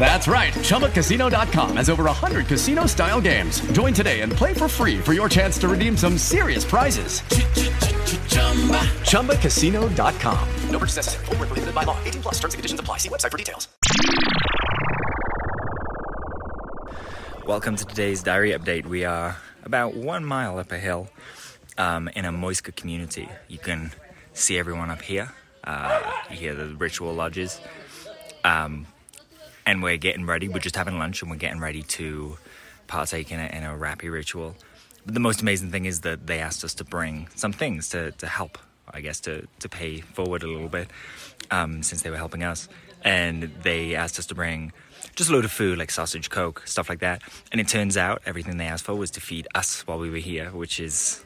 That's right. ChumbaCasino.com has over 100 casino style games. Join today and play for free for your chance to redeem some serious prizes. ChumbaCasino.com. No purchase necessary. Full prohibited by law. 18 plus terms and conditions apply. See website for details. Welcome to today's diary update. We are about one mile up a hill um, in a Muisca community. You can see everyone up here. Uh, you hear the ritual lodges. Um, and we're getting ready. We're just having lunch and we're getting ready to partake in a, in a ritual. But the most amazing thing is that they asked us to bring some things to, to help, I guess, to, to pay forward a little bit um, since they were helping us. And they asked us to bring just a load of food like sausage, coke, stuff like that. And it turns out everything they asked for was to feed us while we were here, which is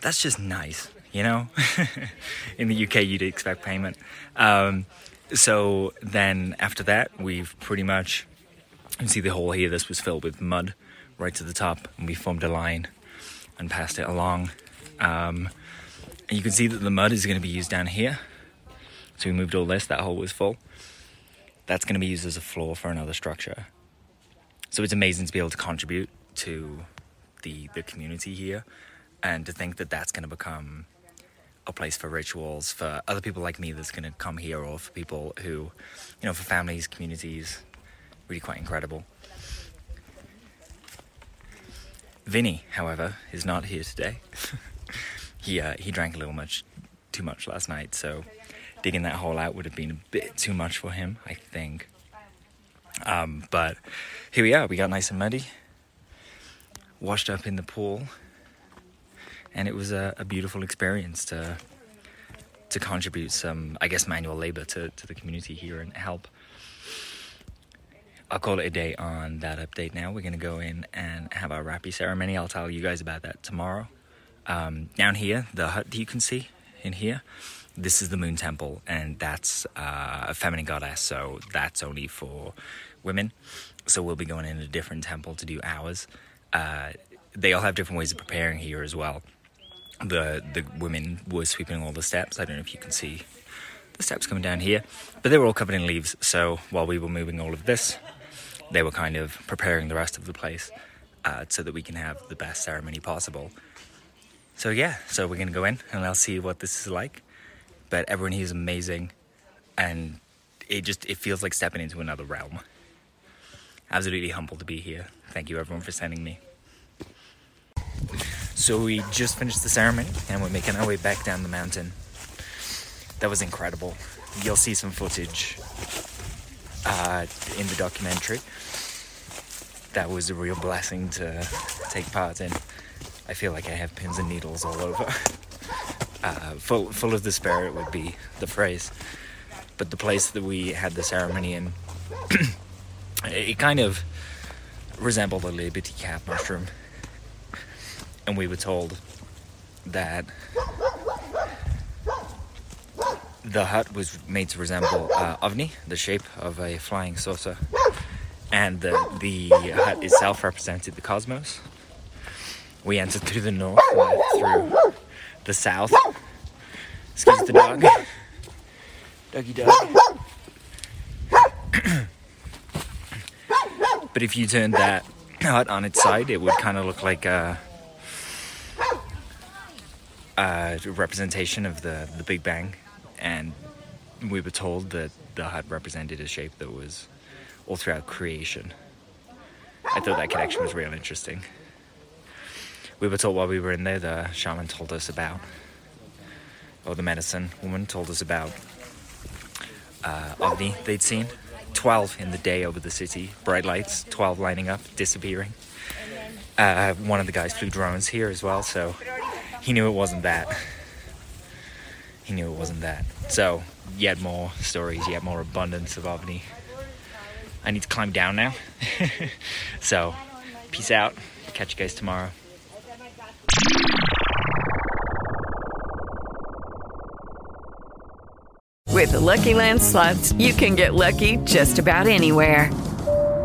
that's just nice, you know. In the UK, you'd expect payment. Um, so then after that, we've pretty much, you can see the hole here, this was filled with mud right to the top, and we formed a line and passed it along. Um, and you can see that the mud is going to be used down here. So we moved all this, that hole was full. That's going to be used as a floor for another structure. So it's amazing to be able to contribute to the, the community here and to think that that's going to become a place for rituals for other people like me that's going to come here, or for people who, you know, for families, communities, really quite incredible. Vinny, however, is not here today. he uh, he drank a little much, too much last night, so digging that hole out would have been a bit too much for him, I think. Um, but here we are. We got nice and muddy, washed up in the pool and it was a, a, beautiful experience to to contribute some, I guess, manual labor to, to the community here and help. I'll call it a day on that update now. We're going to go in and have our Rapi ceremony. I'll tell you guys about that tomorrow. Um, down here, the hut that you can see in here, this is the Moon Temple, and that's uh, a feminine goddess, so that's only for women. So we'll be going in a different temple to do ours. Uh, they all have different ways of preparing here as well the the women were sweeping all the steps. I don't know if you can see the steps coming down here, but they were all covered in leaves. So while we were moving all of this, they were kind of preparing the rest of the place uh, so that we can have the best ceremony possible. So yeah, so we're gonna go in and I'll see what this is like. But everyone here is amazing, and it just it feels like stepping into another realm. Absolutely humbled to be here. Thank you everyone for sending me. So we just finished the ceremony and we're making our way back down the mountain. That was incredible. You'll see some footage uh, in the documentary. That was a real blessing to take part in. I feel like I have pins and needles all over. Uh, full, full of the spirit would be the phrase. But the place that we had the ceremony in, it kind of resembled a liberty cap mushroom and we were told that the hut was made to resemble uh, OVNI, the shape of a flying saucer, and the, the hut itself represented the cosmos. We entered through the north, through the south. Excuse the dog. Doggy dog. but if you turned that hut on its side, it would kind of look like a uh, representation of the, the Big Bang, and we were told that the hut represented a shape that was all throughout creation. I thought that connection was real interesting. We were told while we were in there, the shaman told us about or the medicine woman, told us about uh, OVNI they'd seen. 12 in the day over the city, bright lights, 12 lining up, disappearing. Uh, one of the guys flew drones here as well, so he knew it wasn't that. He knew it wasn't that. So, yet more stories, yet more abundance of OVNI. I need to climb down now. so, peace out. Catch you guys tomorrow. With the Lucky Land slots, you can get lucky just about anywhere.